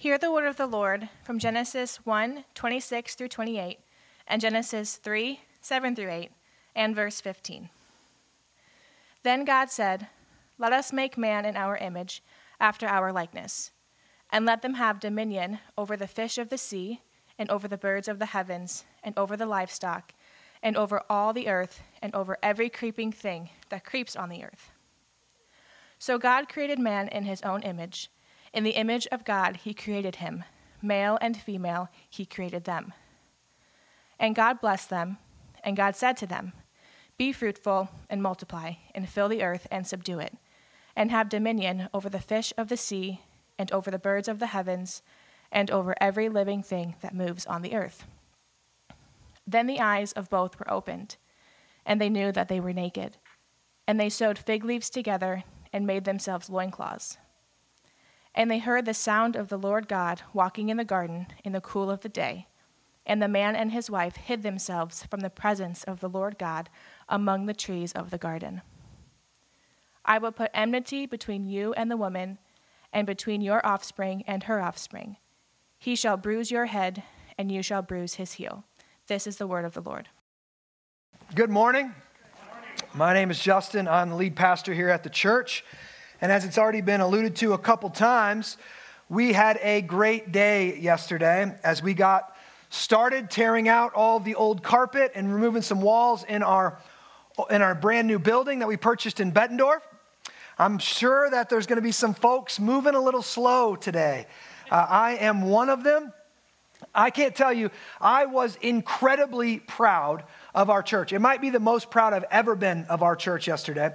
Hear the word of the Lord from Genesis 1 26 through 28, and Genesis 3 7 through 8, and verse 15. Then God said, Let us make man in our image, after our likeness, and let them have dominion over the fish of the sea, and over the birds of the heavens, and over the livestock, and over all the earth, and over every creeping thing that creeps on the earth. So God created man in his own image. In the image of God, he created him. Male and female, he created them. And God blessed them, and God said to them, Be fruitful and multiply, and fill the earth and subdue it, and have dominion over the fish of the sea, and over the birds of the heavens, and over every living thing that moves on the earth. Then the eyes of both were opened, and they knew that they were naked. And they sewed fig leaves together and made themselves loincloths. And they heard the sound of the Lord God walking in the garden in the cool of the day. And the man and his wife hid themselves from the presence of the Lord God among the trees of the garden. I will put enmity between you and the woman, and between your offspring and her offspring. He shall bruise your head, and you shall bruise his heel. This is the word of the Lord. Good morning. My name is Justin. I'm the lead pastor here at the church. And as it's already been alluded to a couple times, we had a great day yesterday as we got started tearing out all the old carpet and removing some walls in our, in our brand new building that we purchased in Bettendorf. I'm sure that there's going to be some folks moving a little slow today. Uh, I am one of them. I can't tell you, I was incredibly proud of our church. It might be the most proud I've ever been of our church yesterday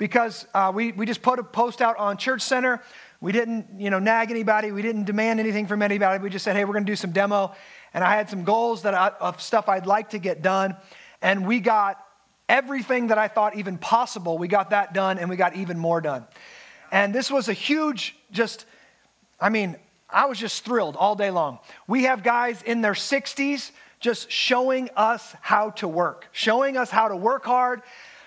because uh, we, we just put a post out on Church Center. We didn't, you know, nag anybody. We didn't demand anything from anybody. We just said, hey, we're going to do some demo. And I had some goals that I, of stuff I'd like to get done. And we got everything that I thought even possible. We got that done and we got even more done. And this was a huge, just, I mean, I was just thrilled all day long. We have guys in their 60s just showing us how to work, showing us how to work hard.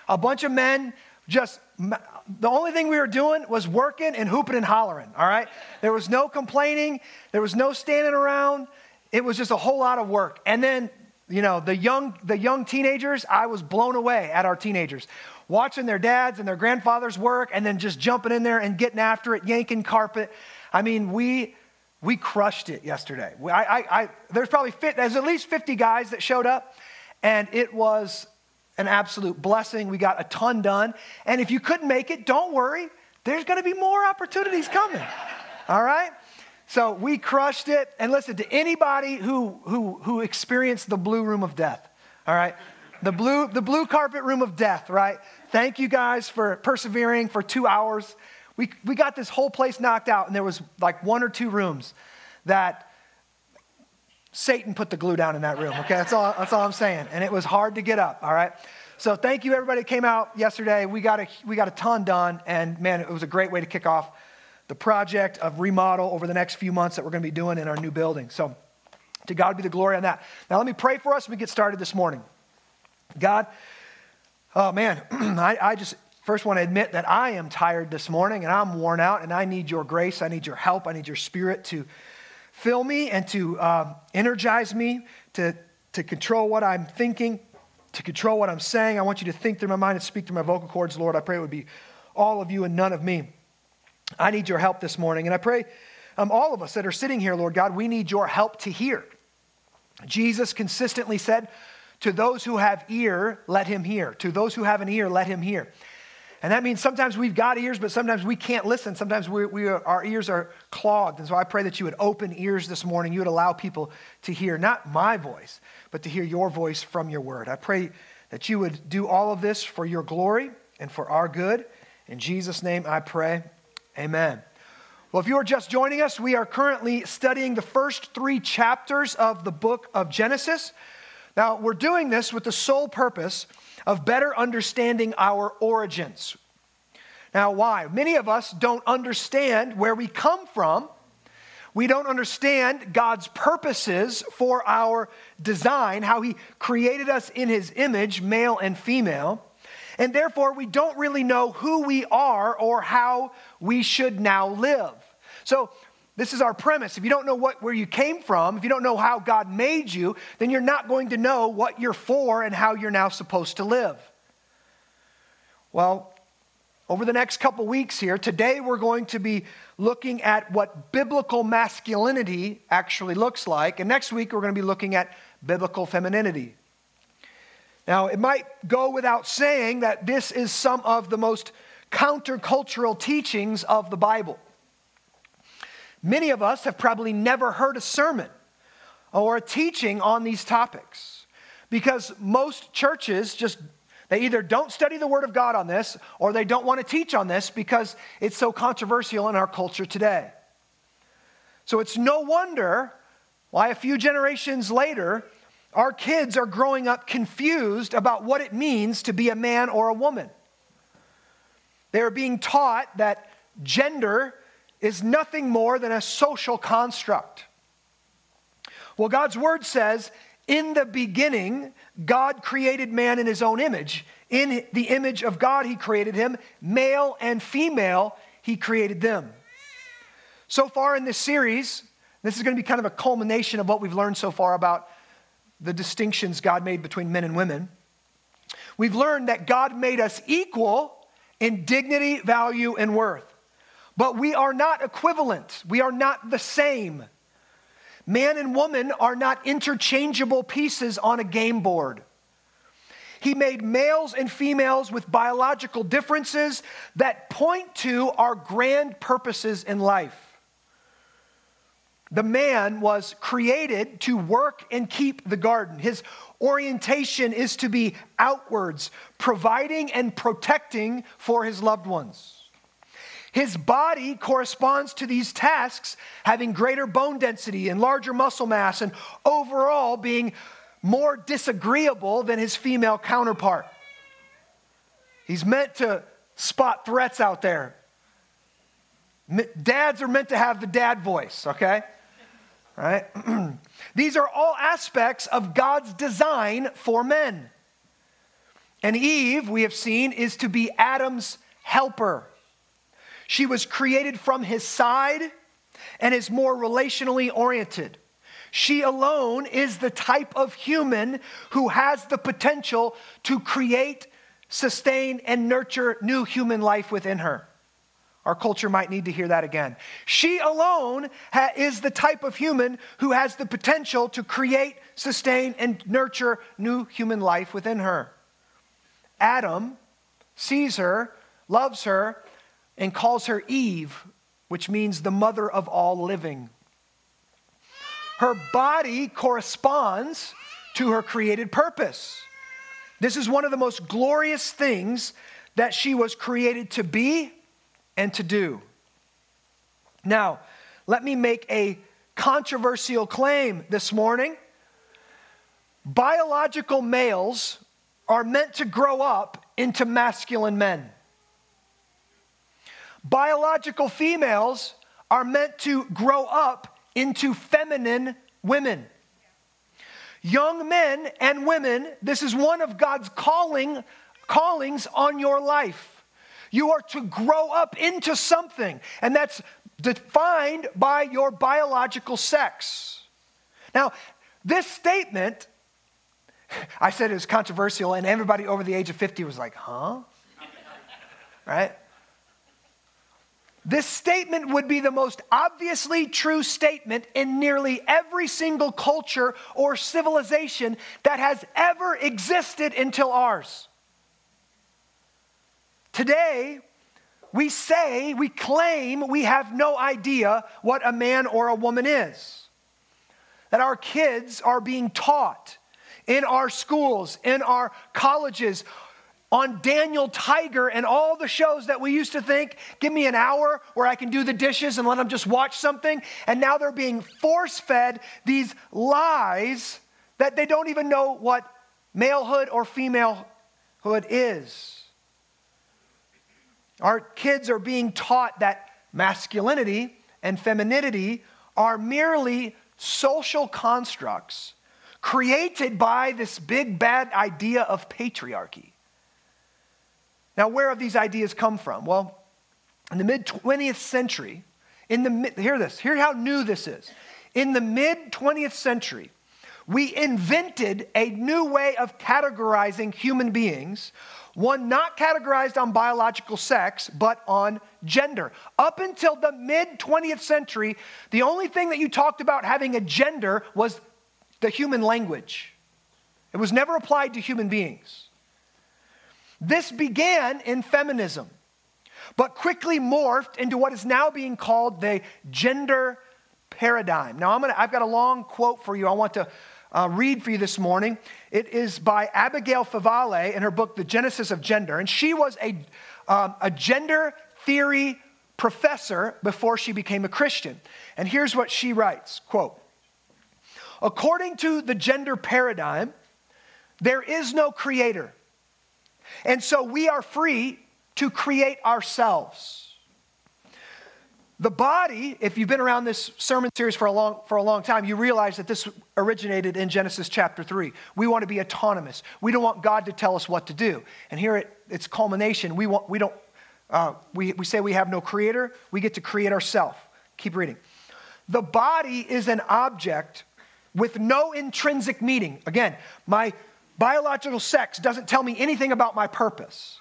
A bunch of men just the only thing we were doing was working and hooping and hollering, all right? There was no complaining, there was no standing around. It was just a whole lot of work. And then, you know, the young the young teenagers, I was blown away at our teenagers. Watching their dads and their grandfathers work and then just jumping in there and getting after it, yanking carpet. I mean, we we crushed it yesterday. I, I, I there's probably fit, there's at least 50 guys that showed up, and it was an absolute blessing. We got a ton done. And if you couldn't make it, don't worry. There's going to be more opportunities coming. All right? So we crushed it. And listen, to anybody who, who, who experienced the blue room of death, all right? The blue, the blue carpet room of death, right? Thank you guys for persevering for two hours. We, we got this whole place knocked out, and there was like one or two rooms that Satan put the glue down in that room, okay? That's all, that's all I'm saying. And it was hard to get up, all right? So thank you, everybody that came out yesterday. We got, a, we got a ton done, and man, it was a great way to kick off the project of remodel over the next few months that we're going to be doing in our new building. So to God be the glory on that. Now, let me pray for us we get started this morning. God, oh man, I, I just first want to admit that I am tired this morning and I'm worn out, and I need your grace. I need your help. I need your spirit to fill me and to uh, energize me to, to control what I'm thinking, to control what I'm saying. I want you to think through my mind and speak through my vocal cords, Lord. I pray it would be all of you and none of me. I need your help this morning. And I pray um, all of us that are sitting here, Lord God, we need your help to hear. Jesus consistently said, To those who have ear, let him hear. To those who have an ear, let him hear. And that means sometimes we've got ears, but sometimes we can't listen. Sometimes we, we are, our ears are clogged. And so I pray that you would open ears this morning. You would allow people to hear not my voice, but to hear your voice from your word. I pray that you would do all of this for your glory and for our good. In Jesus' name I pray. Amen. Well, if you are just joining us, we are currently studying the first three chapters of the book of Genesis. Now, we're doing this with the sole purpose of better understanding our origins. Now, why? Many of us don't understand where we come from. We don't understand God's purposes for our design, how He created us in His image, male and female. And therefore, we don't really know who we are or how we should now live. So, This is our premise. If you don't know what, where you came from, if you don't know how God made you, then you're not going to know what you're for and how you're now supposed to live. Well, over the next couple weeks here, today we're going to be looking at what biblical masculinity actually looks like. And next week we're going to be looking at biblical femininity. Now, it might go without saying that this is some of the most countercultural teachings of the Bible. Many of us have probably never heard a sermon or a teaching on these topics because most churches just they either don't study the Word of God on this or they don't want to teach on this because it's so controversial in our culture today. So it's no wonder why a few generations later, our kids are growing up confused about what it means to be a man or a woman. They are being taught that gender is nothing more than a social construct. Well, God's word says, in the beginning, God created man in his own image. In the image of God, he created him. Male and female, he created them. So far in this series, this is going to be kind of a culmination of what we've learned so far about the distinctions God made between men and women. We've learned that God made us equal in dignity, value, and worth. But we are not equivalent. We are not the same. Man and woman are not interchangeable pieces on a game board. He made males and females with biological differences that point to our grand purposes in life. The man was created to work and keep the garden. His orientation is to be outwards, providing and protecting for his loved ones. His body corresponds to these tasks, having greater bone density and larger muscle mass, and overall being more disagreeable than his female counterpart. He's meant to spot threats out there. Dads are meant to have the dad voice, okay? Right? These are all aspects of God's design for men. And Eve, we have seen, is to be Adam's helper. She was created from his side and is more relationally oriented. She alone is the type of human who has the potential to create, sustain, and nurture new human life within her. Our culture might need to hear that again. She alone ha- is the type of human who has the potential to create, sustain, and nurture new human life within her. Adam sees her, loves her, and calls her Eve, which means the mother of all living. Her body corresponds to her created purpose. This is one of the most glorious things that she was created to be and to do. Now, let me make a controversial claim this morning. Biological males are meant to grow up into masculine men. Biological females are meant to grow up into feminine women. Young men and women, this is one of God's calling callings on your life. You are to grow up into something, and that's defined by your biological sex. Now, this statement, I said it was controversial, and everybody over the age of 50 was like, huh? right? This statement would be the most obviously true statement in nearly every single culture or civilization that has ever existed until ours. Today, we say, we claim we have no idea what a man or a woman is. That our kids are being taught in our schools, in our colleges, on Daniel Tiger and all the shows that we used to think, give me an hour where I can do the dishes and let them just watch something. And now they're being force fed these lies that they don't even know what malehood or femalehood is. Our kids are being taught that masculinity and femininity are merely social constructs created by this big bad idea of patriarchy. Now, where have these ideas come from? Well, in the mid 20th century, In the hear this, hear how new this is. In the mid 20th century, we invented a new way of categorizing human beings, one not categorized on biological sex, but on gender. Up until the mid 20th century, the only thing that you talked about having a gender was the human language. It was never applied to human beings. This began in feminism, but quickly morphed into what is now being called the gender paradigm. Now, I'm gonna, I've got a long quote for you I want to uh, read for you this morning. It is by Abigail Favale in her book, The Genesis of Gender. And she was a, um, a gender theory professor before she became a Christian. And here's what she writes quote, According to the gender paradigm, there is no creator. And so we are free to create ourselves. The body, if you've been around this sermon series for a long, for a long time, you realize that this originated in Genesis chapter 3. We want to be autonomous. We don't want God to tell us what to do. And here at its culmination, we, want, we, don't, uh, we, we say we have no creator, we get to create ourselves. Keep reading. The body is an object with no intrinsic meaning. Again, my biological sex doesn't tell me anything about my purpose.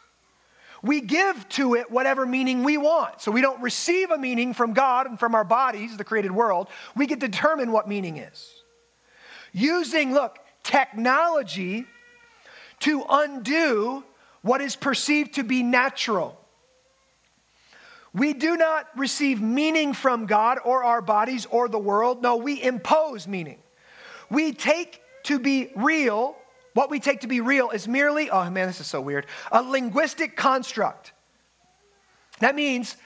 We give to it whatever meaning we want. So we don't receive a meaning from God and from our bodies, the created world. We get to determine what meaning is. Using, look, technology to undo what is perceived to be natural. We do not receive meaning from God or our bodies or the world. No, we impose meaning. We take to be real what we take to be real is merely, oh man, this is so weird, a linguistic construct. That means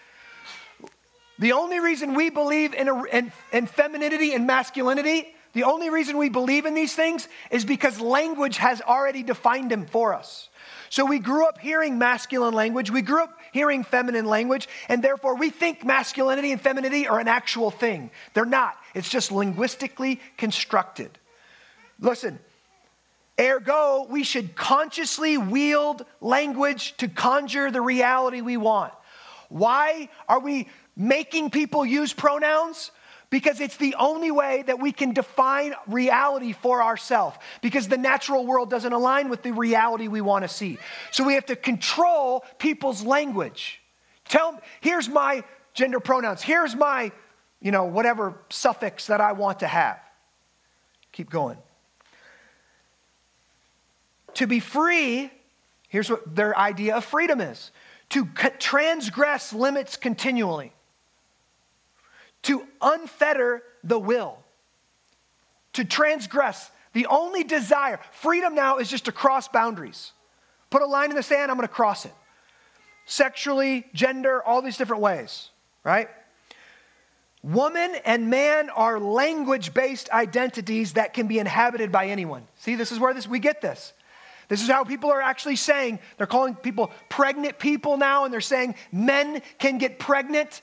the only reason we believe in, a, in, in, femininity and masculinity, the only reason we believe in these things is because language has already defined them for us. So we grew up hearing masculine language, we grew up hearing feminine language, and therefore we think masculinity and femininity are an actual thing. They're not, it's just linguistically constructed. Listen, Ergo, we should consciously wield language to conjure the reality we want. Why are we making people use pronouns? Because it's the only way that we can define reality for ourselves. Because the natural world doesn't align with the reality we want to see. So we have to control people's language. Tell here's my gender pronouns. Here's my, you know, whatever suffix that I want to have. Keep going. To be free, here's what their idea of freedom is to transgress limits continually, to unfetter the will, to transgress. The only desire, freedom now is just to cross boundaries. Put a line in the sand, I'm going to cross it. Sexually, gender, all these different ways, right? Woman and man are language based identities that can be inhabited by anyone. See, this is where this, we get this. This is how people are actually saying. They're calling people pregnant people now, and they're saying men can get pregnant.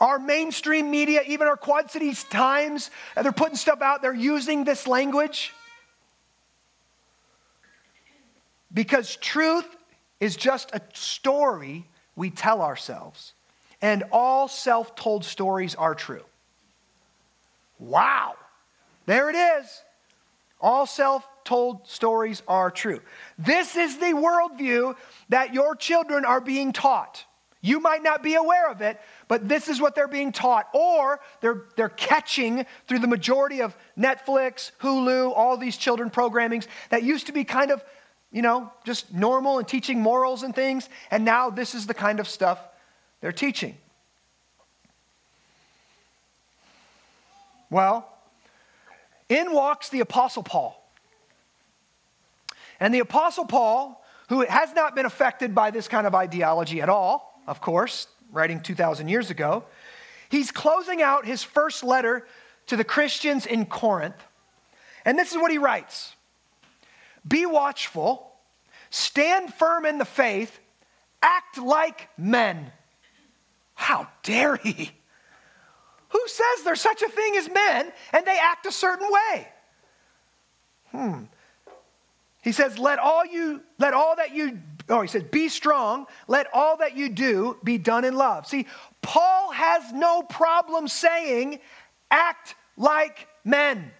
Our mainstream media, even our Quad Cities Times, uh, they're putting stuff out, they're using this language. Because truth is just a story we tell ourselves, and all self told stories are true. Wow. There it is. All self told stories are true. This is the worldview that your children are being taught. You might not be aware of it, but this is what they're being taught. Or they're, they're catching through the majority of Netflix, Hulu, all these children programmings that used to be kind of, you know, just normal and teaching morals and things. And now this is the kind of stuff they're teaching. Well, in walks the Apostle Paul. And the Apostle Paul, who has not been affected by this kind of ideology at all, of course, writing 2,000 years ago, he's closing out his first letter to the Christians in Corinth. And this is what he writes Be watchful, stand firm in the faith, act like men. How dare he? Who says there's such a thing as men and they act a certain way? Hmm. He says, let all you, let all that you, oh, he says, be strong, let all that you do be done in love. See, Paul has no problem saying, act like men.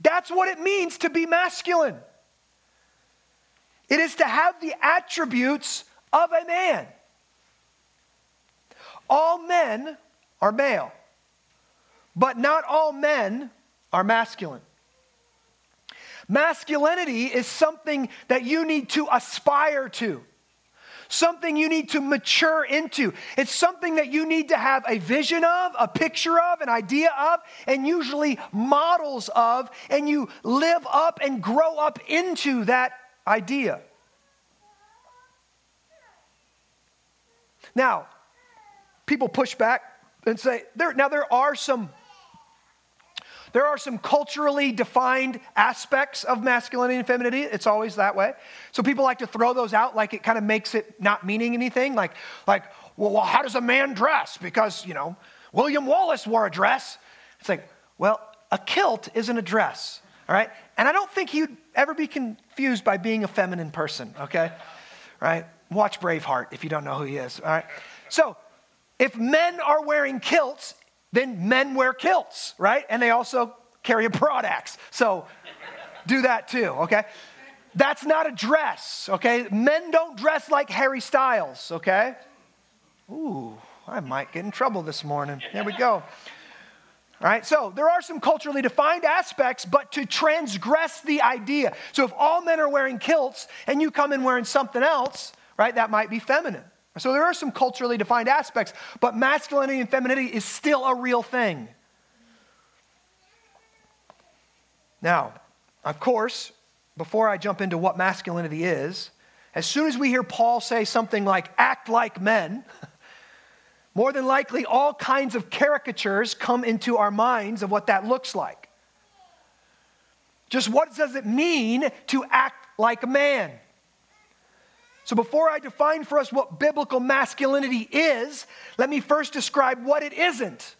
That's what it means to be masculine. It is to have the attributes of a man. All men are male, but not all men are masculine. Masculinity is something that you need to aspire to, something you need to mature into. It's something that you need to have a vision of, a picture of, an idea of, and usually models of, and you live up and grow up into that idea. Now, people push back and say, there, now there are some there are some culturally defined aspects of masculinity and femininity. It's always that way. So people like to throw those out like it kind of makes it not meaning anything. Like, like well, how does a man dress? Because, you know, William Wallace wore a dress. It's like, well, a kilt isn't a dress, all right? And I don't think he'd ever be confused by being a feminine person, okay? Right? Watch Braveheart if you don't know who he is, all right? So, if men are wearing kilts, then men wear kilts, right? And they also carry a broad axe. So do that too, okay? That's not a dress, okay? Men don't dress like Harry Styles, okay? Ooh, I might get in trouble this morning. There we go. All right, so there are some culturally defined aspects, but to transgress the idea. So if all men are wearing kilts and you come in wearing something else, right, that might be feminine. So there are some culturally defined aspects, but masculinity and femininity is still a real thing. Now, of course, before I jump into what masculinity is, as soon as we hear Paul say something like, act like men, more than likely all kinds of caricatures come into our minds of what that looks like. Just what does it mean to act like a man? So, before I define for us what biblical masculinity is, let me first describe what it isn't.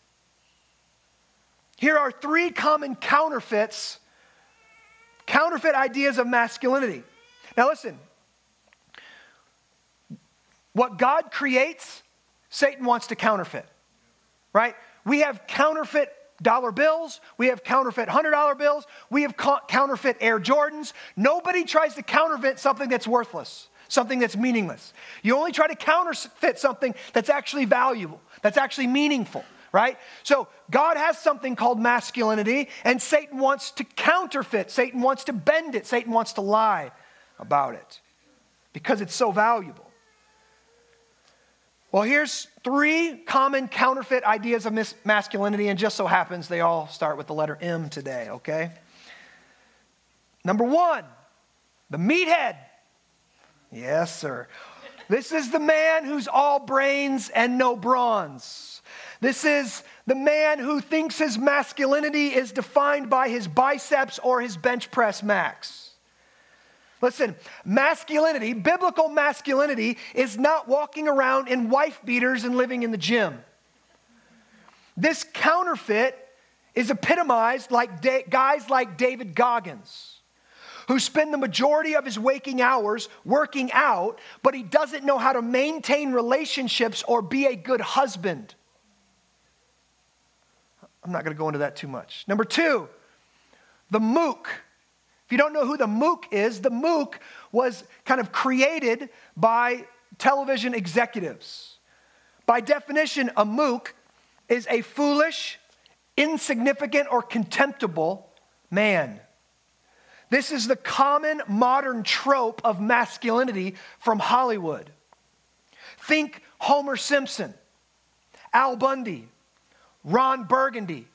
Here are three common counterfeits, counterfeit ideas of masculinity. Now, listen what God creates, Satan wants to counterfeit, right? We have counterfeit dollar bills, we have counterfeit $100 bills, we have counterfeit Air Jordans. Nobody tries to counterfeit something that's worthless something that's meaningless. You only try to counterfeit something that's actually valuable, that's actually meaningful, right? So God has something called masculinity, and Satan wants to counterfeit, Satan wants to bend it, Satan wants to lie about it because it's so valuable. Well, here's three common counterfeit ideas of masculinity, and just so happens they all start with the letter M today, okay? Number one, the meathead. Yes, sir. This is the man who's all brains and no bronze. This is the man who thinks his masculinity is defined by his biceps or his bench press max. Listen, masculinity, biblical masculinity, is not walking around in wife beaters and living in the gym. This counterfeit is epitomized like da- guys like David Goggins who spend the majority of his waking hours working out, but he doesn't know how to maintain relationships or be a good husband. I'm not going to go into that too much. Number two, the mook. If you don't know who the mook is, the mook was kind of created by television executives. By definition, a mook is a foolish, insignificant, or contemptible man. This is the common modern trope of masculinity from Hollywood. Think Homer Simpson, Al Bundy, Ron Burgundy,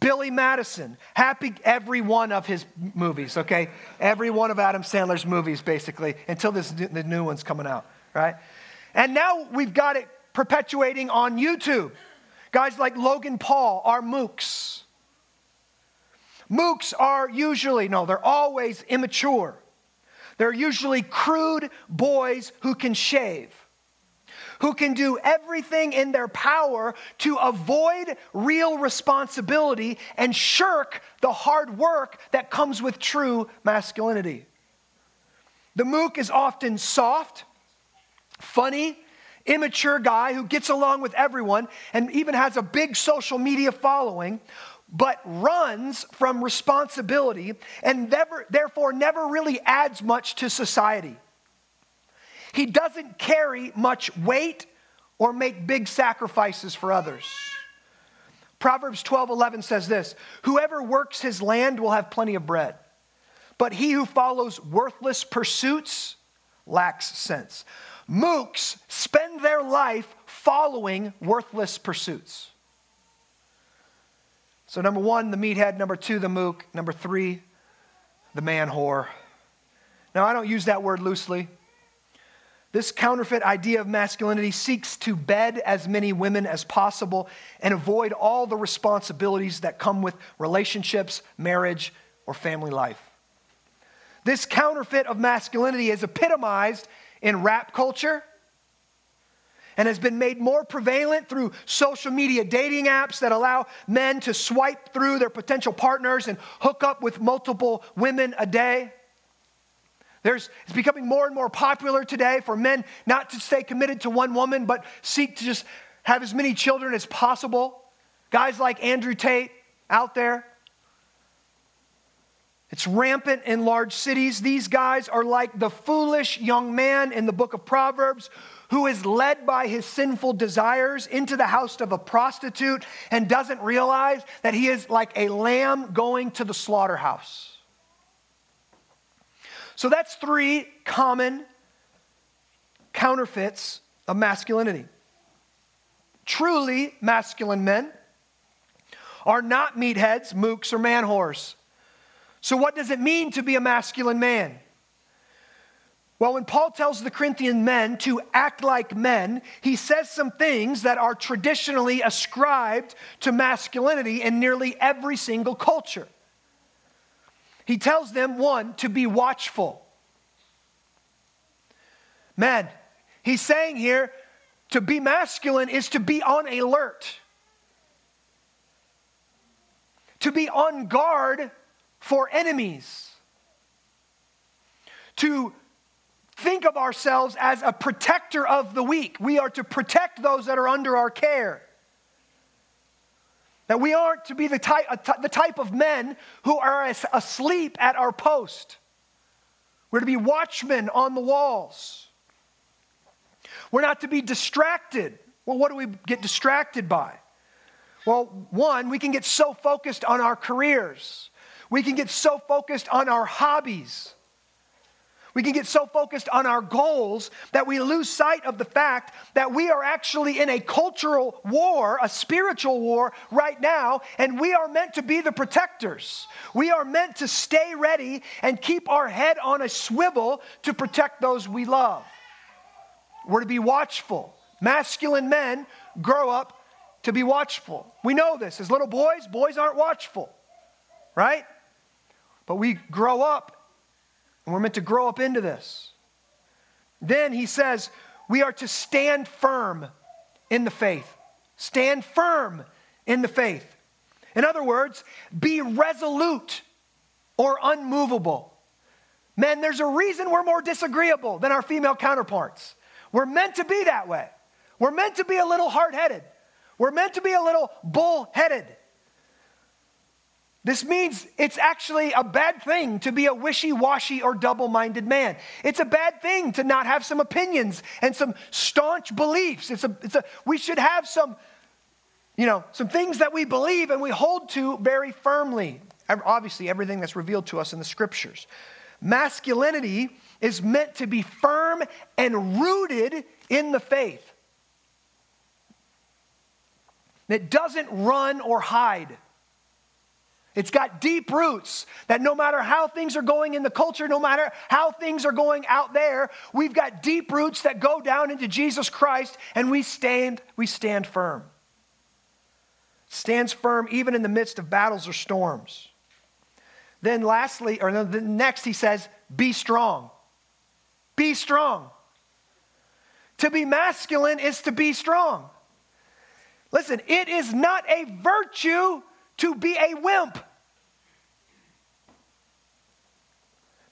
Billy Madison. Happy every one of his movies, okay? Every one of Adam Sandler's movies, basically, until this, the new one's coming out, right? And now we've got it perpetuating on YouTube. Guys like Logan Paul are mooks. Mooks are usually, no, they're always immature. They're usually crude boys who can shave, who can do everything in their power to avoid real responsibility and shirk the hard work that comes with true masculinity. The mook is often soft, funny, immature guy who gets along with everyone and even has a big social media following, but runs from responsibility and never, therefore never really adds much to society. He doesn't carry much weight or make big sacrifices for others. Proverbs 12 11 says this Whoever works his land will have plenty of bread, but he who follows worthless pursuits lacks sense. Mooks spend their life following worthless pursuits. So, number one, the meathead. Number two, the mook. Number three, the man whore. Now, I don't use that word loosely. This counterfeit idea of masculinity seeks to bed as many women as possible and avoid all the responsibilities that come with relationships, marriage, or family life. This counterfeit of masculinity is epitomized in rap culture and has been made more prevalent through social media dating apps that allow men to swipe through their potential partners and hook up with multiple women a day. There's, it's becoming more and more popular today for men not to stay committed to one woman, but seek to just have as many children as possible. Guys like Andrew Tate out there. It's rampant in large cities. These guys are like the foolish young man in the book of Proverbs who is led by his sinful desires into the house of a prostitute and doesn't realize that he is like a lamb going to the slaughterhouse. So that's three common counterfeits of masculinity. Truly masculine men are not meatheads, mooks, or man whores. So, what does it mean to be a masculine man? Well, when Paul tells the Corinthian men to act like men, he says some things that are traditionally ascribed to masculinity in nearly every single culture. He tells them, one, to be watchful. Men, he's saying here to be masculine is to be on alert, to be on guard for enemies, to think of ourselves as a protector of the weak. We are to protect those that are under our care. That we aren't to be the type, the type of men who are asleep at our post. We're to be watchmen on the walls. We're not to be distracted. Well, what do we get distracted by? Well, one, we can get so focused on our careers, we can get so focused on our hobbies we can get so focused on our goals that we lose sight of the fact that we are actually in a cultural war, a spiritual war right now, and we are meant to be the protectors. We are meant to stay ready and keep our head on a swivel to protect those we love. We're to be watchful. Masculine men grow up to be watchful. We know this. As little boys, boys aren't watchful, right? But we grow up and we're meant to grow up into this. Then he says, we are to stand firm in the faith. Stand firm in the faith. In other words, be resolute or unmovable. Men, there's a reason we're more disagreeable than our female counterparts. We're meant to be that way. We're meant to be a little hard headed. We're meant to be a little bull headed. This means it's actually a bad thing to be a wishy washy or double minded man. It's a bad thing to not have some opinions and some staunch beliefs. It's a, it's a, we should have some, you know, some things that we believe and we hold to very firmly. Obviously, everything that's revealed to us in the scriptures. Masculinity is meant to be firm and rooted in the faith. It doesn't run or hide. It's got deep roots that no matter how things are going in the culture, no matter how things are going out there, we've got deep roots that go down into Jesus Christ and we stand, we stand firm. Stands firm even in the midst of battles or storms. Then lastly, or the next he says, be strong. Be strong. To be masculine is to be strong. Listen, it is not a virtue to be a wimp.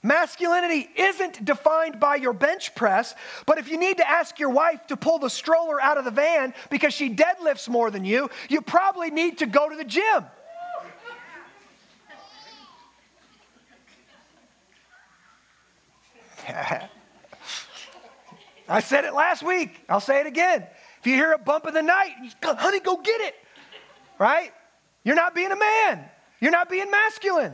Masculinity isn't defined by your bench press, but if you need to ask your wife to pull the stroller out of the van because she deadlifts more than you, you probably need to go to the gym. I said it last week. I'll say it again. If you hear a bump in the night, honey, go get it. Right? You're not being a man. You're not being masculine.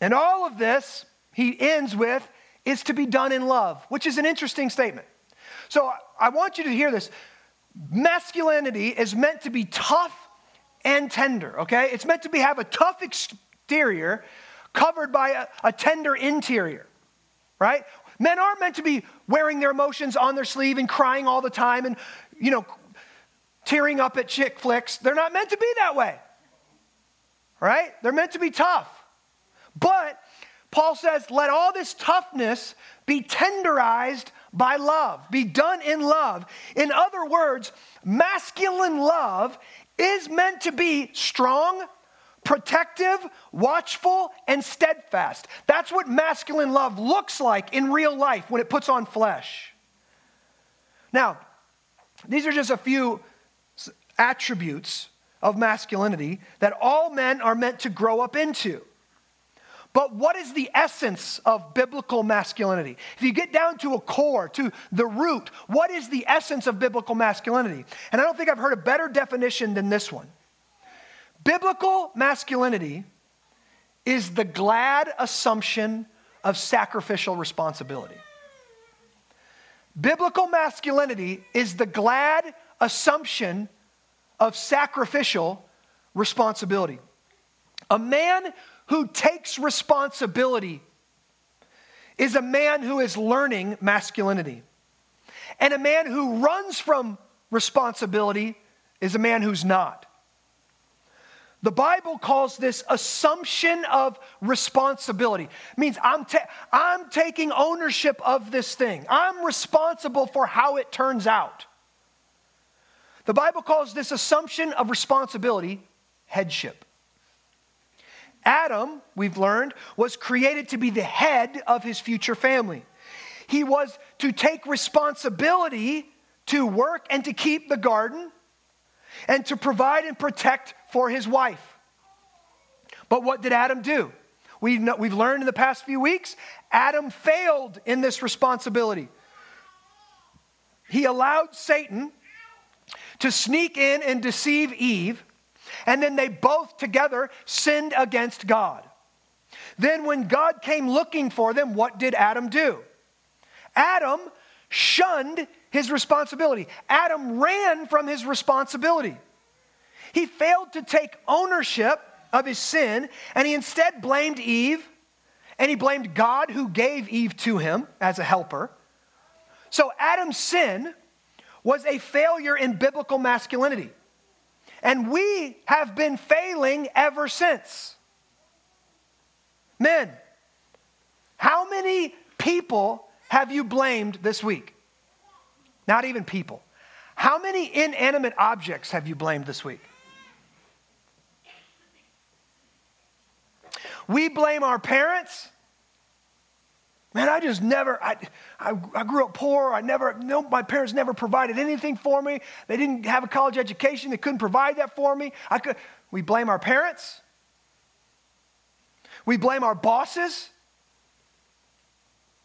And all of this, he ends with, is to be done in love, which is an interesting statement. So I want you to hear this. Masculinity is meant to be tough and tender, okay? It's meant to be, have a tough exterior covered by a, a tender interior, right? Men aren't meant to be wearing their emotions on their sleeve and crying all the time and, you know, tearing up at chick flicks. They're not meant to be that way, right? They're meant to be tough. But Paul says, let all this toughness be tenderized by love, be done in love. In other words, masculine love is meant to be strong, protective, watchful, and steadfast. That's what masculine love looks like in real life when it puts on flesh. Now, these are just a few attributes of masculinity that all men are meant to grow up into. But what is the essence of biblical masculinity? If you get down to a core, to the root, what is the essence of biblical masculinity? And I don't think I've heard a better definition than this one. Biblical masculinity is the glad assumption of sacrificial responsibility. Biblical masculinity is the glad assumption of sacrificial responsibility. A man who takes responsibility is a man who is learning masculinity. And a man who runs from responsibility is a man who's not. The Bible calls this assumption of responsibility. It means I'm, ta- I'm taking ownership of this thing. I'm responsible for how it turns out. The Bible calls this assumption of responsibility headship. Adam, we've learned, was created to be the head of his future family. He was to take responsibility to work and to keep the garden and to provide and protect for his wife. But what did Adam do? We know, we've learned in the past few weeks, Adam failed in this responsibility. He allowed Satan to sneak in and deceive Eve, and then they both together sinned against God. Then, when God came looking for them, what did Adam do? Adam shunned his responsibility. Adam ran from his responsibility. He failed to take ownership of his sin, and he instead blamed Eve, and he blamed God who gave Eve to him as a helper. So Adam's sin was a failure in biblical masculinity. And we have been failing ever since. Men, how many people have you blamed this week? Not even people. How many inanimate objects have you blamed this week? We blame our parents. Man, I just never, I, I, I, grew up poor. I never, no, my parents never provided anything for me. They didn't have a college education. They couldn't provide that for me. I could, we blame our parents. We blame our bosses.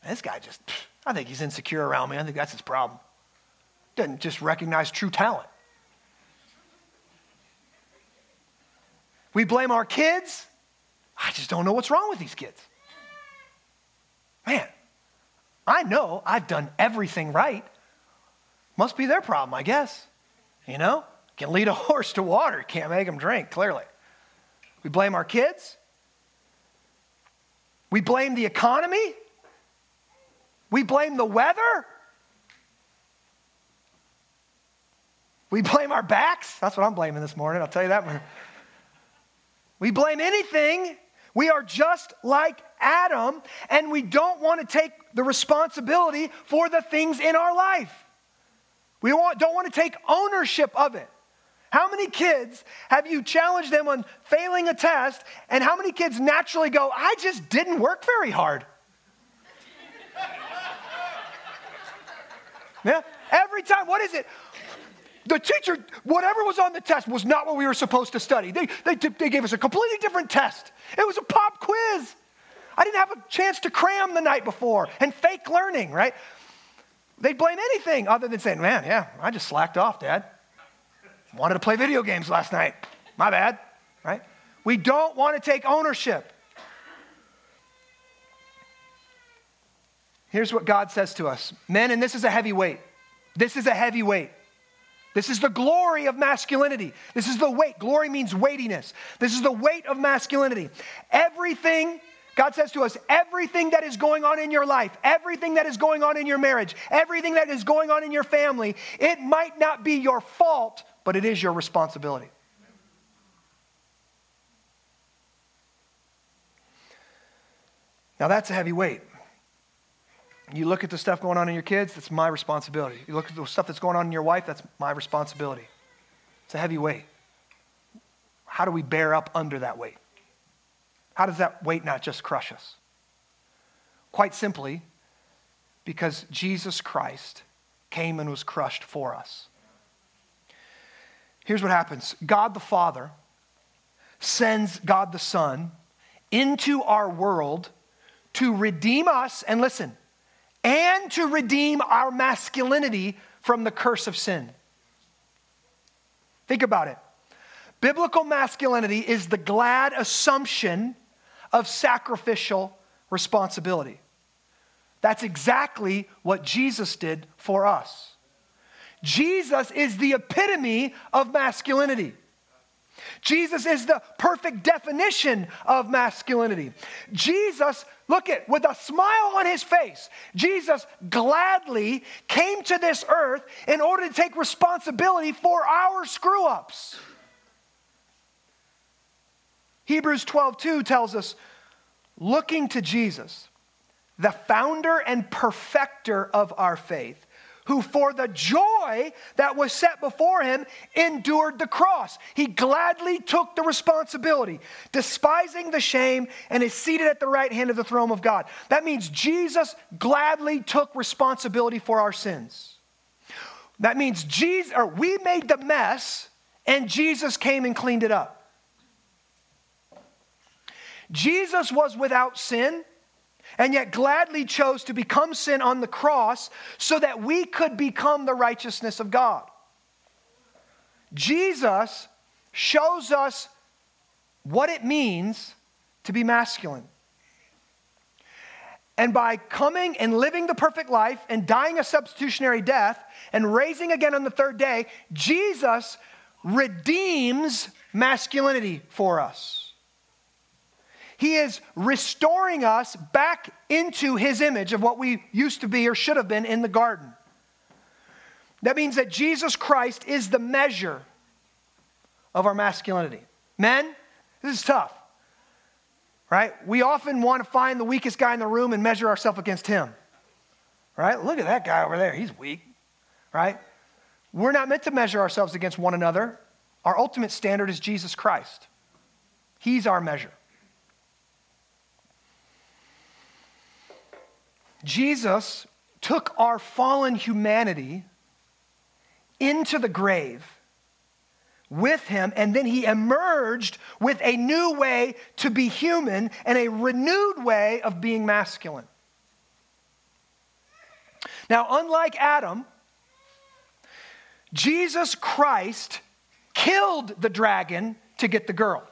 This guy just, I think he's insecure around me. I think that's his problem. Doesn't just recognize true talent. We blame our kids. I just don't know what's wrong with these kids. Man, I know I've done everything right. Must be their problem, I guess. You know? Can lead a horse to water, can't make him drink, clearly. We blame our kids. We blame the economy. We blame the weather. We blame our backs. That's what I'm blaming this morning, I'll tell you that. We blame anything we are just like Adam, and we don't want to take the responsibility for the things in our life. We want, don't want to take ownership of it. How many kids have you challenged them on failing a test, and how many kids naturally go, I just didn't work very hard? yeah, every time. What is it? The teacher, whatever was on the test was not what we were supposed to study. They, they, they gave us a completely different test. It was a pop quiz. I didn't have a chance to cram the night before and fake learning, right? They blame anything other than saying, man, yeah, I just slacked off, Dad. Wanted to play video games last night. My bad, right? We don't want to take ownership. Here's what God says to us Men, and this is a heavy weight. This is a heavy weight. This is the glory of masculinity. This is the weight. Glory means weightiness. This is the weight of masculinity. Everything, God says to us, everything that is going on in your life, everything that is going on in your marriage, everything that is going on in your family, it might not be your fault, but it is your responsibility. Now, that's a heavy weight. You look at the stuff going on in your kids, that's my responsibility. You look at the stuff that's going on in your wife, that's my responsibility. It's a heavy weight. How do we bear up under that weight? How does that weight not just crush us? Quite simply, because Jesus Christ came and was crushed for us. Here's what happens God the Father sends God the Son into our world to redeem us, and listen, and to redeem our masculinity from the curse of sin. Think about it. Biblical masculinity is the glad assumption of sacrificial responsibility. That's exactly what Jesus did for us. Jesus is the epitome of masculinity. Jesus is the perfect definition of masculinity. Jesus, look at, with a smile on his face, Jesus gladly came to this earth in order to take responsibility for our screw ups. Hebrews 12 2 tells us, looking to Jesus, the founder and perfecter of our faith who for the joy that was set before him endured the cross. He gladly took the responsibility, despising the shame, and is seated at the right hand of the throne of God. That means Jesus gladly took responsibility for our sins. That means Jesus, or we made the mess, and Jesus came and cleaned it up. Jesus was without sin and yet gladly chose to become sin on the cross so that we could become the righteousness of God. Jesus shows us what it means to be masculine. And by coming and living the perfect life and dying a substitutionary death and raising again on the third day, Jesus redeems masculinity for us. He is restoring us back into his image of what we used to be or should have been in the garden. That means that Jesus Christ is the measure of our masculinity. Men, this is tough, right? We often want to find the weakest guy in the room and measure ourselves against him, right? Look at that guy over there, he's weak, right? We're not meant to measure ourselves against one another. Our ultimate standard is Jesus Christ, He's our measure. Jesus took our fallen humanity into the grave with him, and then he emerged with a new way to be human and a renewed way of being masculine. Now, unlike Adam, Jesus Christ killed the dragon to get the girl,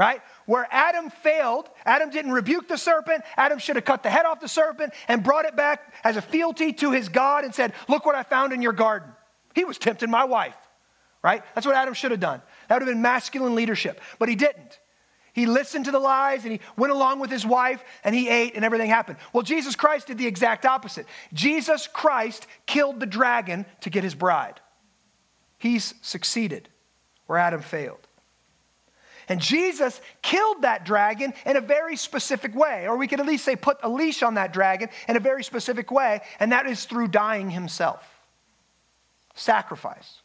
right? where Adam failed, Adam didn't rebuke the serpent. Adam should have cut the head off the serpent and brought it back as a fealty to his God and said, Look what I found in your garden. He was tempting my wife, right? That's what Adam should have done. That would have been masculine leadership, but he didn't. He listened to the lies and he went along with his wife and he ate and everything happened. Well, Jesus Christ did the exact opposite. Jesus Christ killed the dragon to get his bride. He's succeeded where Adam failed. And Jesus killed that dragon in a very specific way, or we could at least say put a leash on that dragon in a very specific way, and that is through dying himself. Sacrifice.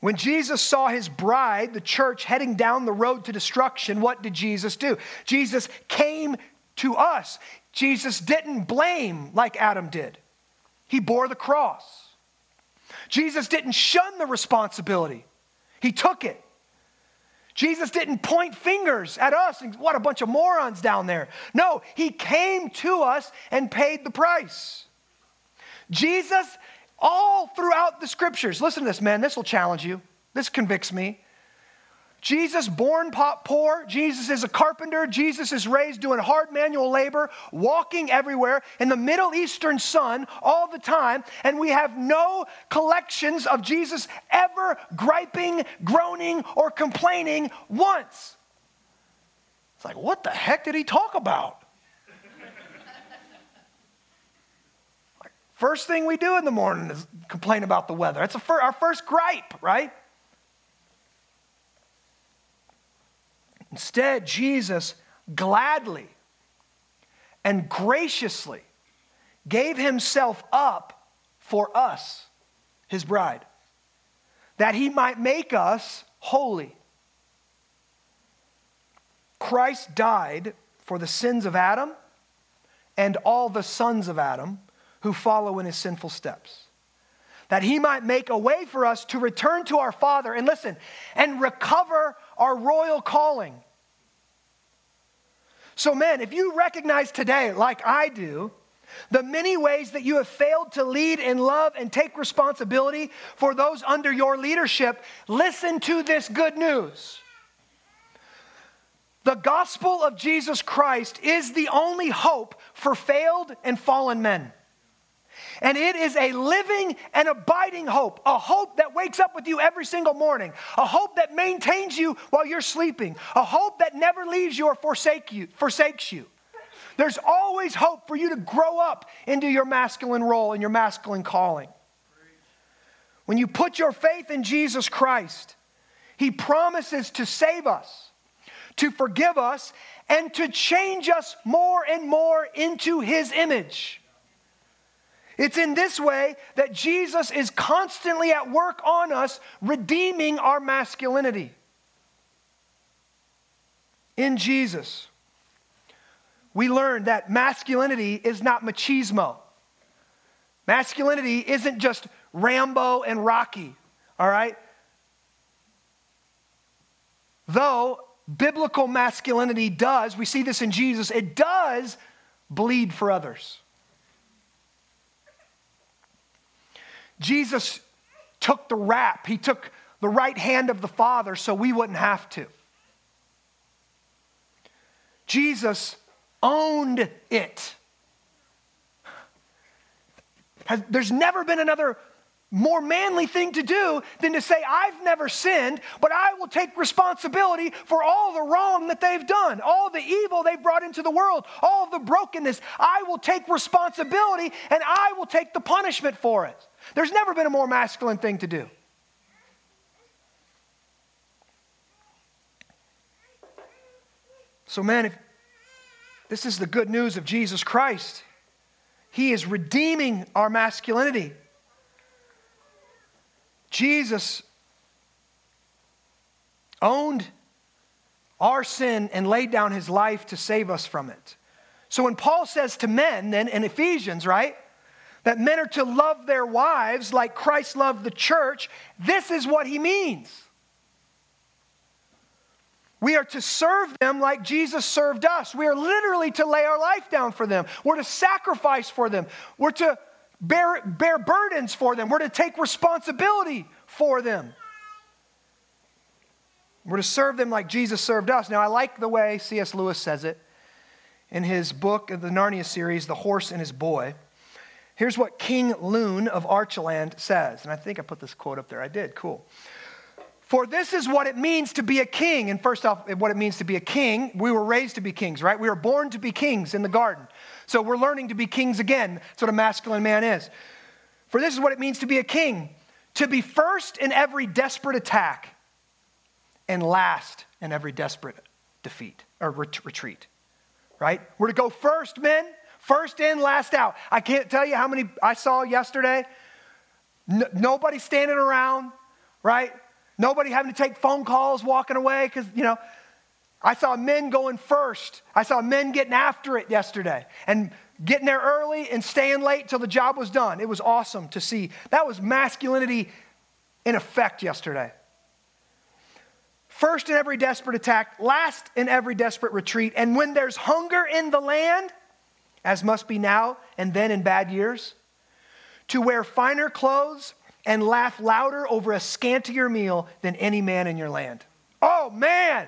When Jesus saw his bride, the church, heading down the road to destruction, what did Jesus do? Jesus came to us. Jesus didn't blame like Adam did, he bore the cross. Jesus didn't shun the responsibility, he took it. Jesus didn't point fingers at us and what a bunch of morons down there. No, he came to us and paid the price. Jesus, all throughout the scriptures, listen to this, man, this will challenge you. This convicts me. Jesus, born poor, Jesus is a carpenter, Jesus is raised doing hard manual labor, walking everywhere in the Middle Eastern sun all the time, and we have no collections of Jesus ever griping, groaning, or complaining once. It's like, what the heck did he talk about? First thing we do in the morning is complain about the weather. That's fir- our first gripe, right? Instead, Jesus gladly and graciously gave himself up for us, his bride, that he might make us holy. Christ died for the sins of Adam and all the sons of Adam who follow in his sinful steps. That he might make a way for us to return to our Father and listen, and recover our royal calling. So, men, if you recognize today, like I do, the many ways that you have failed to lead in love and take responsibility for those under your leadership, listen to this good news. The gospel of Jesus Christ is the only hope for failed and fallen men. And it is a living and abiding hope, a hope that wakes up with you every single morning, a hope that maintains you while you're sleeping, a hope that never leaves you or forsake you, forsakes you. There's always hope for you to grow up into your masculine role and your masculine calling. When you put your faith in Jesus Christ, He promises to save us, to forgive us, and to change us more and more into His image. It's in this way that Jesus is constantly at work on us, redeeming our masculinity. In Jesus, we learn that masculinity is not machismo. Masculinity isn't just Rambo and Rocky, all right? Though biblical masculinity does, we see this in Jesus, it does bleed for others. Jesus took the rap, he took the right hand of the Father so we wouldn't have to. Jesus owned it. Has, there's never been another more manly thing to do than to say, I've never sinned, but I will take responsibility for all the wrong that they've done, all the evil they've brought into the world, all the brokenness. I will take responsibility and I will take the punishment for it. There's never been a more masculine thing to do. So, man, if this is the good news of Jesus Christ, He is redeeming our masculinity. Jesus owned our sin and laid down his life to save us from it. So when Paul says to men, then in Ephesians, right, that men are to love their wives like Christ loved the church, this is what he means. We are to serve them like Jesus served us. We are literally to lay our life down for them. We're to sacrifice for them. We're to bear, bear burdens for them. We're to take responsibility for them. We're to serve them like Jesus served us. Now, I like the way C.S. Lewis says it in his book, of the Narnia series, The Horse and His Boy. Here's what King Lune of Archenland says. And I think I put this quote up there. I did. Cool. For this is what it means to be a king. And first off, what it means to be a king. We were raised to be kings, right? We were born to be kings in the garden. So we're learning to be kings again. That's what a masculine man is. For this is what it means to be a king to be first in every desperate attack and last in every desperate defeat or retreat, right? We're to go first, men First in, last out. I can't tell you how many I saw yesterday. N- nobody standing around, right? Nobody having to take phone calls walking away because, you know, I saw men going first. I saw men getting after it yesterday and getting there early and staying late till the job was done. It was awesome to see. That was masculinity in effect yesterday. First in every desperate attack, last in every desperate retreat. And when there's hunger in the land, as must be now and then in bad years, to wear finer clothes and laugh louder over a scantier meal than any man in your land. Oh man,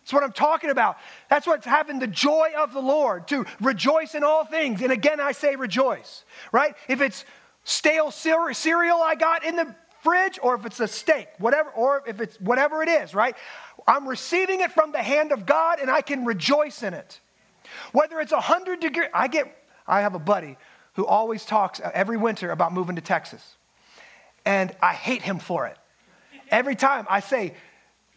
that's what I'm talking about. That's what's having the joy of the Lord, to rejoice in all things. And again, I say rejoice, right? If it's stale cereal I got in the fridge or if it's a steak, whatever, or if it's whatever it is, right? I'm receiving it from the hand of God and I can rejoice in it. Whether it's 100 degrees, I get, I have a buddy who always talks every winter about moving to Texas. And I hate him for it. Every time I say,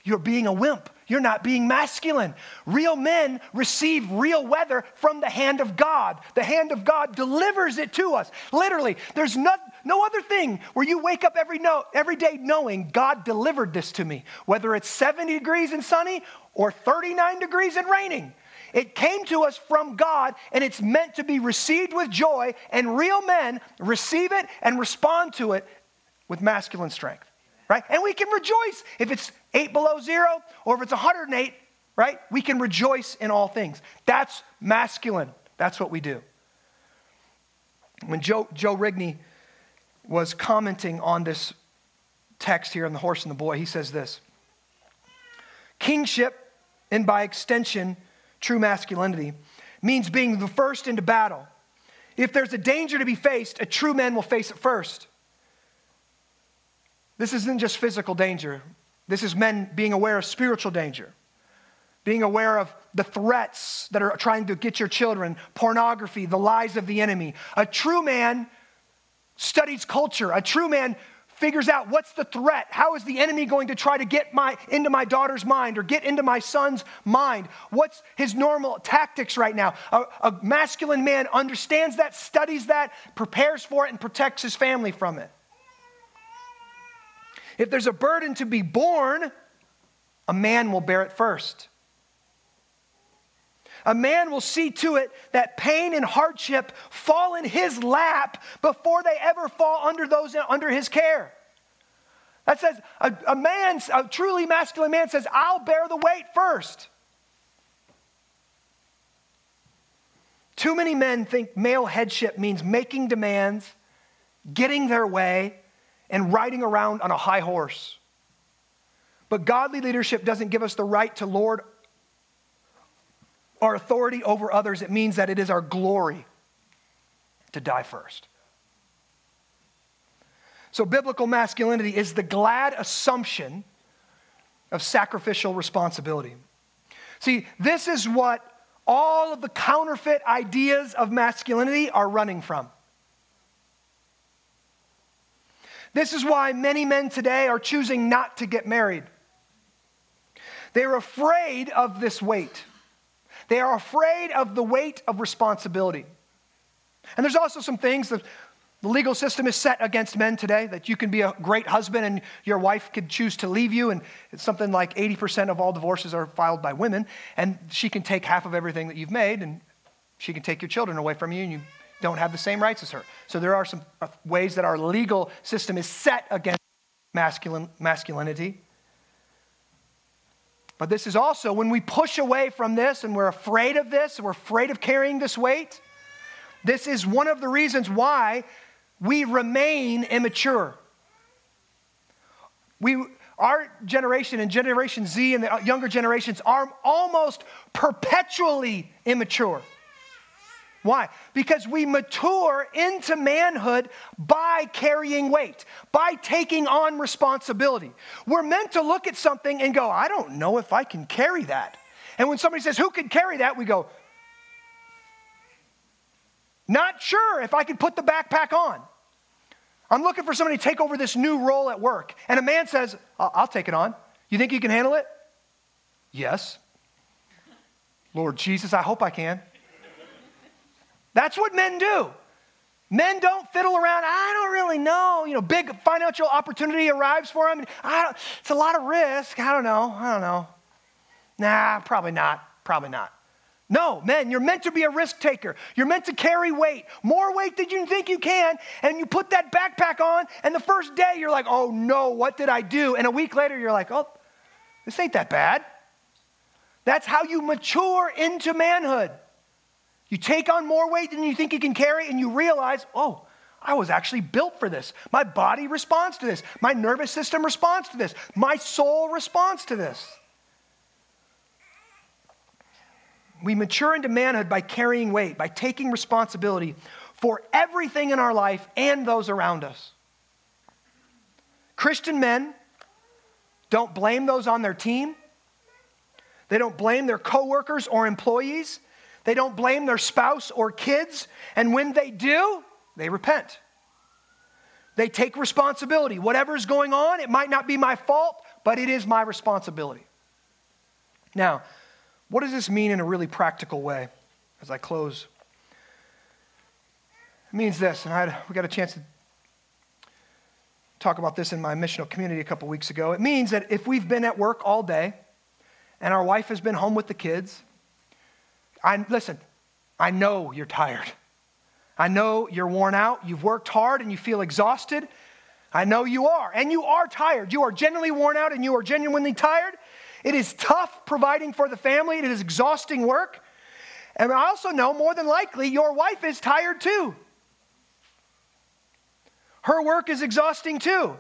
You're being a wimp. You're not being masculine. Real men receive real weather from the hand of God. The hand of God delivers it to us. Literally, there's no, no other thing where you wake up every, no, every day knowing God delivered this to me, whether it's 70 degrees and sunny or 39 degrees and raining. It came to us from God and it's meant to be received with joy, and real men receive it and respond to it with masculine strength, right? And we can rejoice if it's eight below zero or if it's 108, right? We can rejoice in all things. That's masculine. That's what we do. When Joe, Joe Rigney was commenting on this text here on the horse and the boy, he says this Kingship, and by extension, true masculinity, means being the first into battle. If there's a danger to be faced, a true man will face it first. This isn't just physical danger, this is men being aware of spiritual danger, being aware of the threats that are trying to get your children, pornography, the lies of the enemy. A true man studies culture, a true man figures out what's the threat. How is the enemy going to try to get my into my daughter's mind or get into my son's mind? What's his normal tactics right now? A, a masculine man understands that studies that prepares for it and protects his family from it. If there's a burden to be borne a man will bear it first a man will see to it that pain and hardship fall in his lap before they ever fall under those under his care. That says a, a man, a truly masculine man says, I'll bear the weight first. Too many men think male headship means making demands, getting their way, and riding around on a high horse. But godly leadership doesn't give us the right to lord our authority over others, it means that it is our glory to die first. So, biblical masculinity is the glad assumption of sacrificial responsibility. See, this is what all of the counterfeit ideas of masculinity are running from. This is why many men today are choosing not to get married. They're afraid of this weight. They are afraid of the weight of responsibility. And there's also some things that the legal system is set against men today that you can be a great husband and your wife could choose to leave you. And it's something like 80% of all divorces are filed by women. And she can take half of everything that you've made and she can take your children away from you and you don't have the same rights as her. So there are some uh, ways that our legal system is set against masculine, masculinity. But this is also when we push away from this and we're afraid of this, we're afraid of carrying this weight. This is one of the reasons why we remain immature. We, our generation and Generation Z and the younger generations are almost perpetually immature. Why? Because we mature into manhood by carrying weight, by taking on responsibility. We're meant to look at something and go, I don't know if I can carry that. And when somebody says, Who can carry that? we go, Not sure if I can put the backpack on. I'm looking for somebody to take over this new role at work. And a man says, I'll, take it on. You think you can handle it? Yes. Lord Jesus, I hope I can. That's what men do. Men don't fiddle around. I don't really know. You know, big financial opportunity arrives for them. it's a lot of risk. I don't know. I don't know. Nah, probably not. Probably not. No, men, you're meant to be a risk taker. You're meant to carry weight, more weight than you think you can. And you put that backpack on, and the first day you're like, oh no, what did I do? And a week later you're like, oh, this ain't that bad. That's how you mature into manhood. You take on more weight than you think you can carry, and you realize, oh, I was actually built for this. My body responds to this. My nervous system responds to this. My soul responds to this. We mature into manhood by carrying weight, by taking responsibility for everything in our life and those around us. Christian men don't blame those on their team. They don't blame their coworkers or employees. They don't blame their spouse or kids. And when they do, they repent. They take responsibility. Whatever is going on, it might not be my fault, but it is my responsibility. Now, what does this mean in a really practical way as I close? It means this, and I we got a chance to talk about this in my missional community a couple weeks ago. It means that if we've been at work all day and our wife has been home with the kids, I listen, I know you're tired. I know you're worn out. You've worked hard and you feel exhausted. I know you are. And you are tired. You are genuinely worn out and you are genuinely tired. It is tough providing for the family, it is exhausting work. And I also know more than likely your wife is tired too. Her work is exhausting too.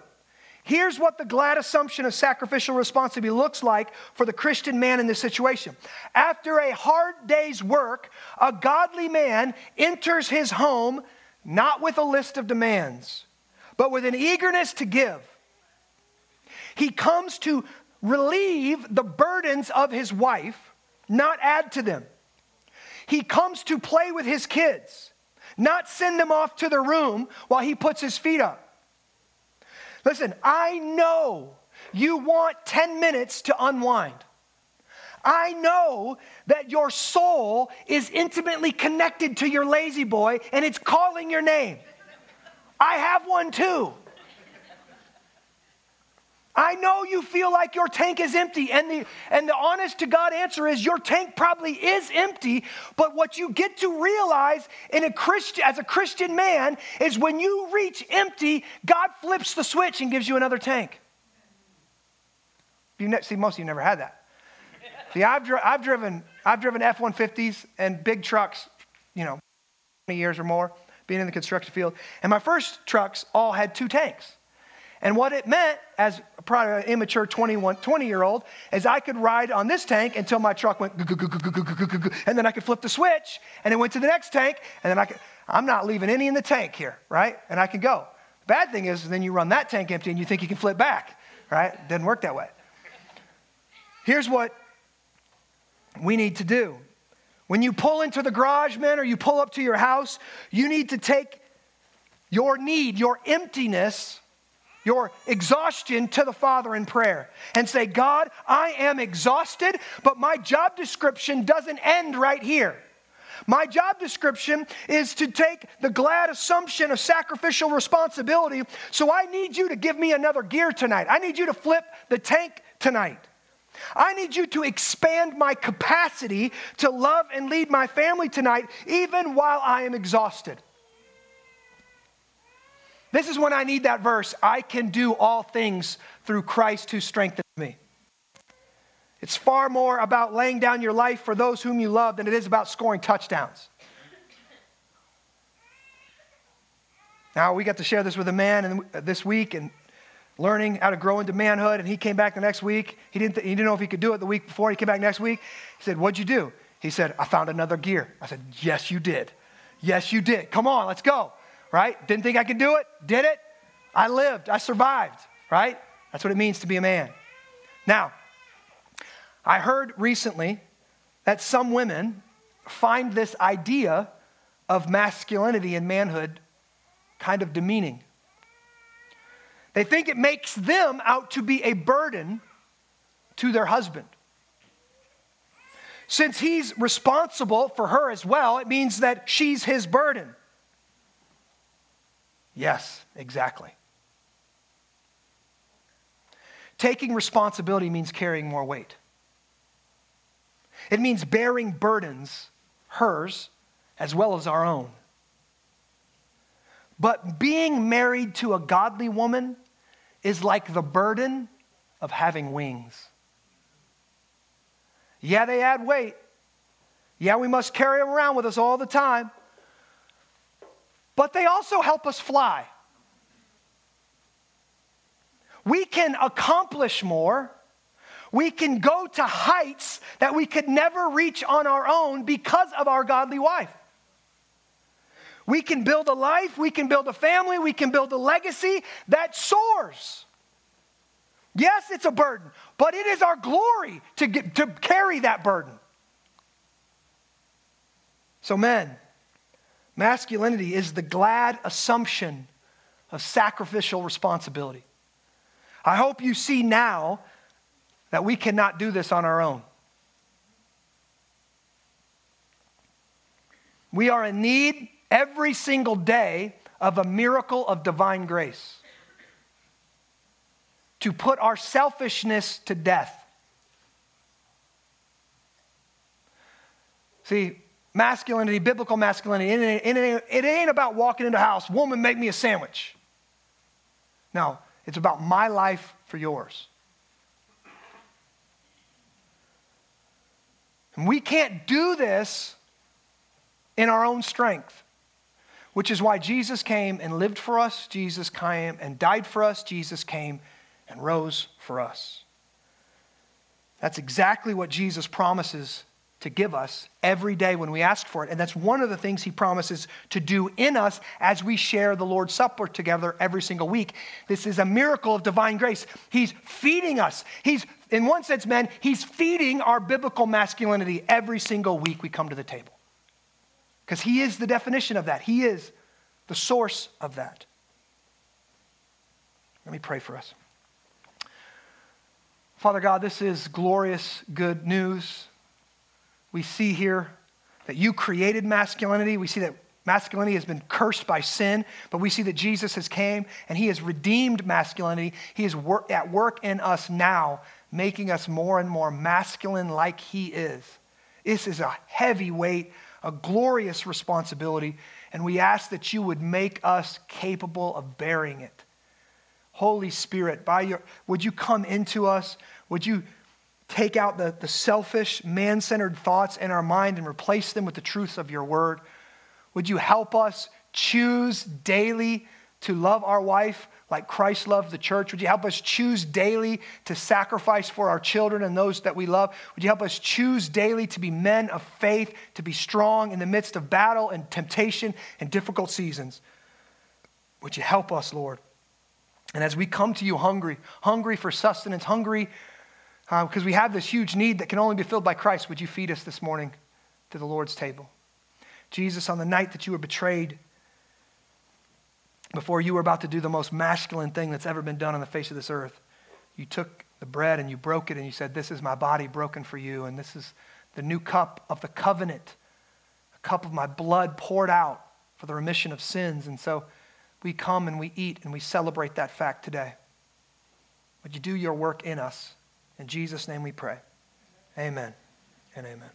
Here's what the glad assumption of sacrificial responsibility looks like for the Christian man in this situation. After a hard day's work, a godly man enters his home not with a list of demands, but with an eagerness to give. He comes to relieve the burdens of his wife, not add to them. He comes to play with his kids, not send them off to their room while he puts his feet up. Listen, I know you want 10 minutes to unwind. I know that your soul is intimately connected to your lazy boy and it's calling your name. I have one too. I know you feel like your tank is empty, and the, and the honest to God answer is your tank probably is empty. But what you get to realize in a Christian, as a Christian man is when you reach empty, God flips the switch and gives you another tank. You ne- see, most of you never had that. see, I've, dri- I've driven I've driven F 150s and big trucks, you know, 20 years or more, being in the construction field. And my first trucks all had two tanks. And what it meant as probably an uh, immature 21, 20 year old is I could ride on this tank until my truck went, and then I could flip the switch and it went to the next tank, and then I could, I'm not leaving any in the tank here, right? And I can go. The bad thing is, then you run that tank empty and you think you can flip back, right? It doesn't work that way. Here's what we need to do. When you pull into the garage, men, or you pull up to your house, you need to take your need, your emptiness, your exhaustion to the Father in prayer and say, God, I am exhausted, but my job description doesn't end right here. My job description is to take the glad assumption of sacrificial responsibility. So I need you to give me another gear tonight. I need you to flip the tank tonight. I need you to expand my capacity to love and lead my family tonight, even while I am exhausted. This is when I need that verse I can do all things through Christ who strengthens me. It's far more about laying down your life for those whom you love than it is about scoring touchdowns. Now, we got to share this with a man this week and learning how to grow into manhood. And he came back the next week. He didn't, he didn't know if he could do it the week before. He came back next week. He said, What'd you do? He said, I found another gear. I said, Yes, you did. Yes, you did. Come on, let's go right? Didn't think I could do it, did it. I lived, I survived, right? That's what it means to be a man. Now, I heard recently that some women find this idea of masculinity and manhood kind of demeaning. They think it makes them out to be a burden to their husband. Since he's responsible for her as well, it means that she's his burden. Yes, exactly. Taking responsibility means carrying more weight. It means bearing burdens, hers, as well as our own. But being married to a godly woman is like the burden of having wings. Yeah, they add weight. Yeah, we must carry them around with us all the time. But they also help us fly. We can accomplish more. We can go to heights that we could never reach on our own because of our godly wife. We can build a life, we can build a family, we can build a legacy that soars. Yes, it's a burden, but it is our glory to, get, to carry that burden. So, men, masculinity is the glad assumption of sacrificial responsibility. I hope you see now that we cannot do this on our own. We are in need every single day of a miracle of divine grace to put our selfishness to death. See, masculinity, biblical masculinity, it ain't, it ain't about walking into a house, woman, make me a sandwich. No, it's about my life for yours. And we can't do this in our own strength, which is why Jesus came and lived for us. Jesus came and died for us. Jesus came and rose for us. That's exactly what Jesus promises to give us every day when we ask for it. And that's one of the things he promises to do in us as we share the Lord's Supper together every single week. This is a miracle of divine grace. He's feeding us. He's, in one sense, men, he's feeding our biblical masculinity every single week we come to the table. Because he is the definition of that, he is the source of that. Let me pray for us. Father God, this is glorious good news. We see here that you created masculinity. We see that masculinity has been cursed by sin, but we see that Jesus has came and he has redeemed masculinity. He is wor- at work in us now, making us more and more masculine like he is. This is a heavy weight, a glorious responsibility, and we ask that you would make us capable of bearing it. Holy Spirit, by your, would you come into us? Would you take out the, the selfish, man centered thoughts in our mind and replace them with the truths of your word? Would you help us choose daily to love our wife like Christ loved the church? Would you help us choose daily to sacrifice for our children and those that we love? Would you help us choose daily to be men of faith, to be strong in the midst of battle and temptation and difficult seasons? Would you help us, Lord? And as we come to you hungry, hungry for sustenance, hungry because uh, we have this huge need that can only be filled by Christ, would you feed us this morning to the Lord's table? Jesus, on the night that you were betrayed, before you were about to do the most masculine thing that's ever been done on the face of this earth, you took the bread and you broke it and you said, This is my body broken for you, and this is the new cup of the covenant, a cup of my blood poured out for the remission of sins. And so we come and we eat and we celebrate that fact today. Would you do your work in us? In Jesus' name we pray. Amen and amen.